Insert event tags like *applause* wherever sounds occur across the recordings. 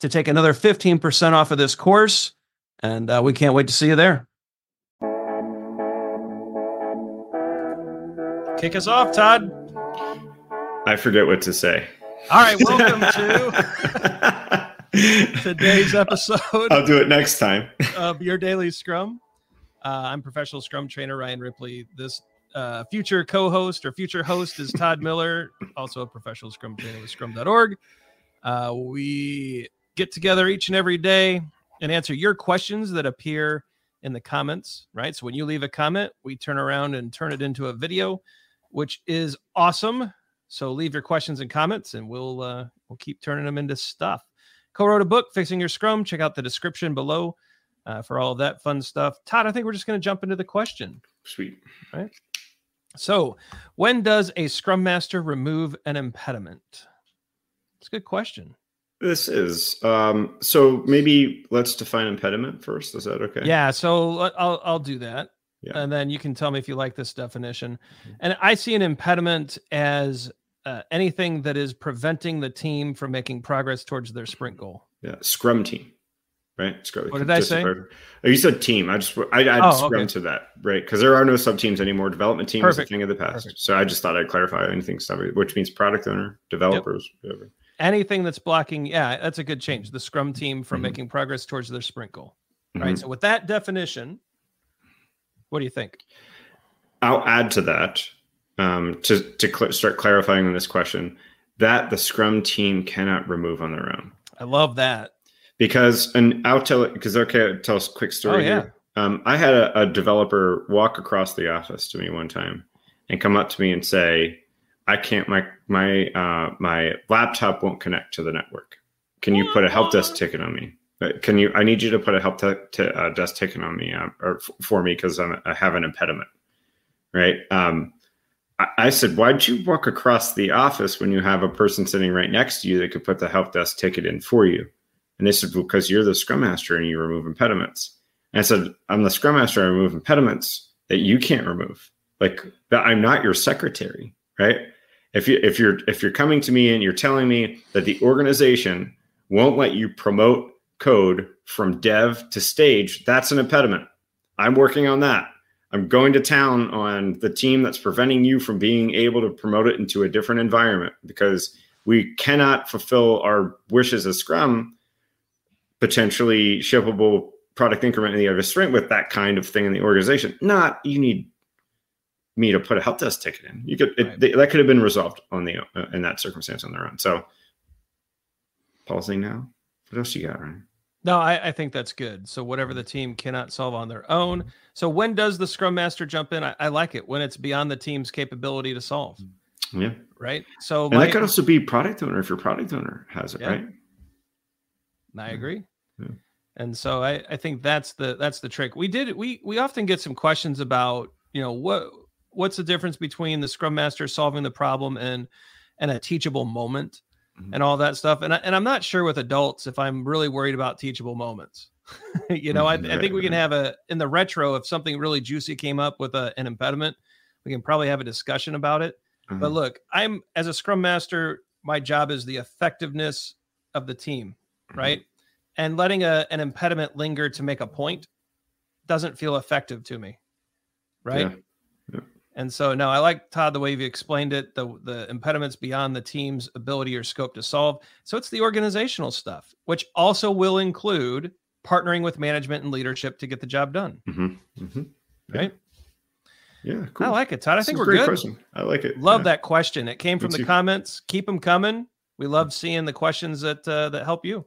to take another 15% off of this course. And uh, we can't wait to see you there. Kick us off, Todd. I forget what to say. All right, welcome to *laughs* today's episode. I'll do it next time. of your daily Scrum. Uh, I'm professional Scrum trainer Ryan Ripley. This uh, future co-host or future host is Todd Miller, also a professional Scrum trainer with Scrum.org. Uh, we get together each and every day and answer your questions that appear in the comments, right? So when you leave a comment, we turn around and turn it into a video, which is awesome. So leave your questions and comments and we'll uh, we'll keep turning them into stuff. Co-wrote a book, Fixing Your Scrum. Check out the description below uh, for all of that fun stuff. Todd, I think we're just going to jump into the question. Sweet. Right. So, when does a Scrum Master remove an impediment? It's a good question. This is um, so maybe let's define impediment first. Is that okay? Yeah. So I'll I'll do that, yeah. and then you can tell me if you like this definition. Mm-hmm. And I see an impediment as uh, anything that is preventing the team from making progress towards their sprint goal. Yeah, Scrum team, right? Scrum. What did I say? Oh, you said team. I just I add oh, Scrum okay. to that, right? Because there are no sub teams anymore. Development team Perfect. is a thing of the past. Perfect. So I just thought I'd clarify anything sub, which means product owner, developers, yep. whatever anything that's blocking, yeah, that's a good change. The scrum team from mm-hmm. making progress towards their sprint goal. Mm-hmm. Right. So with that definition, what do you think? I'll add to that um, to to cl- start clarifying on this question that the scrum team cannot remove on their own. I love that because and I'll tell it because okay, I'll tell us a quick story oh, yeah. here. Um, I had a, a developer walk across the office to me one time and come up to me and say, I can't my my uh, my laptop won't connect to the network. Can you put a help desk ticket on me? Uh, can you? I need you to put a help te- t- uh, desk ticket on me uh, or f- for me because I have an impediment, right? Um, I, I said, why'd you walk across the office when you have a person sitting right next to you that could put the help desk ticket in for you? And they said, because you're the scrum master and you remove impediments. And I said, I'm the scrum master. I remove impediments that you can't remove. Like I'm not your secretary, right? If you if you're if you're coming to me and you're telling me that the organization won't let you promote code from dev to stage, that's an impediment. I'm working on that. I'm going to town on the team that's preventing you from being able to promote it into a different environment because we cannot fulfill our wishes as Scrum, potentially shippable product increment in the other sprint with that kind of thing in the organization. Not you need me to put a help desk ticket in. You could it, right. that could have been resolved on the uh, in that circumstance on their own. So pausing now. What else you got, Ryan? No, I, I, think that's good. So whatever the team cannot solve on their own. So when does the Scrum Master jump in? I, I like it when it's beyond the team's capability to solve. Yeah. Right. So and my, that could also be product owner if your product owner has it, yeah. right? I agree. Yeah. And so I, I think that's the that's the trick. We did we we often get some questions about you know what what's the difference between the scrum master solving the problem and and a teachable moment mm-hmm. and all that stuff and I, and I'm not sure with adults if I'm really worried about teachable moments *laughs* you know, I, I, think we can have a in the retro if something really juicy came up with a, an impediment, we can probably have a discussion about it. Mm-hmm. But look, I'm as a scrum master, my job is the effectiveness of the team, mm-hmm. right? And letting a, an impediment linger to make a point doesn't feel effective to me, right? Yeah. Yeah. And so, no, I like Todd the way you explained it. The the impediments beyond the team's ability or scope to solve. So it's the organizational stuff, which also will include partnering with management and leadership to get the job done. Mm-hmm. Mm-hmm. Right? Yeah, cool. I like it, Todd. I think we're good. Question. I like it. Love yeah. that question. It came from the comments. Keep them coming. We love seeing the questions that uh, that help you.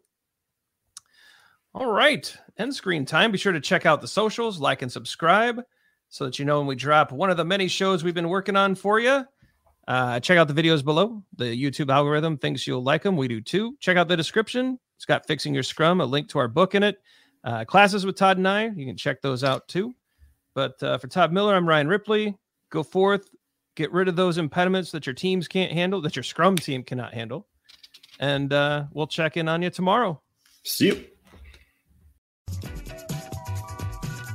All right, end screen time. Be sure to check out the socials, like and subscribe, so that you know when we drop one of the many shows we've been working on for you. Uh, check out the videos below. The YouTube algorithm thinks you'll like them. We do too. Check out the description. It's got Fixing Your Scrum, a link to our book in it. Uh, classes with Todd and I. You can check those out too. But uh, for Todd Miller, I'm Ryan Ripley. Go forth, get rid of those impediments that your teams can't handle, that your Scrum team cannot handle. And uh, we'll check in on you tomorrow. See you.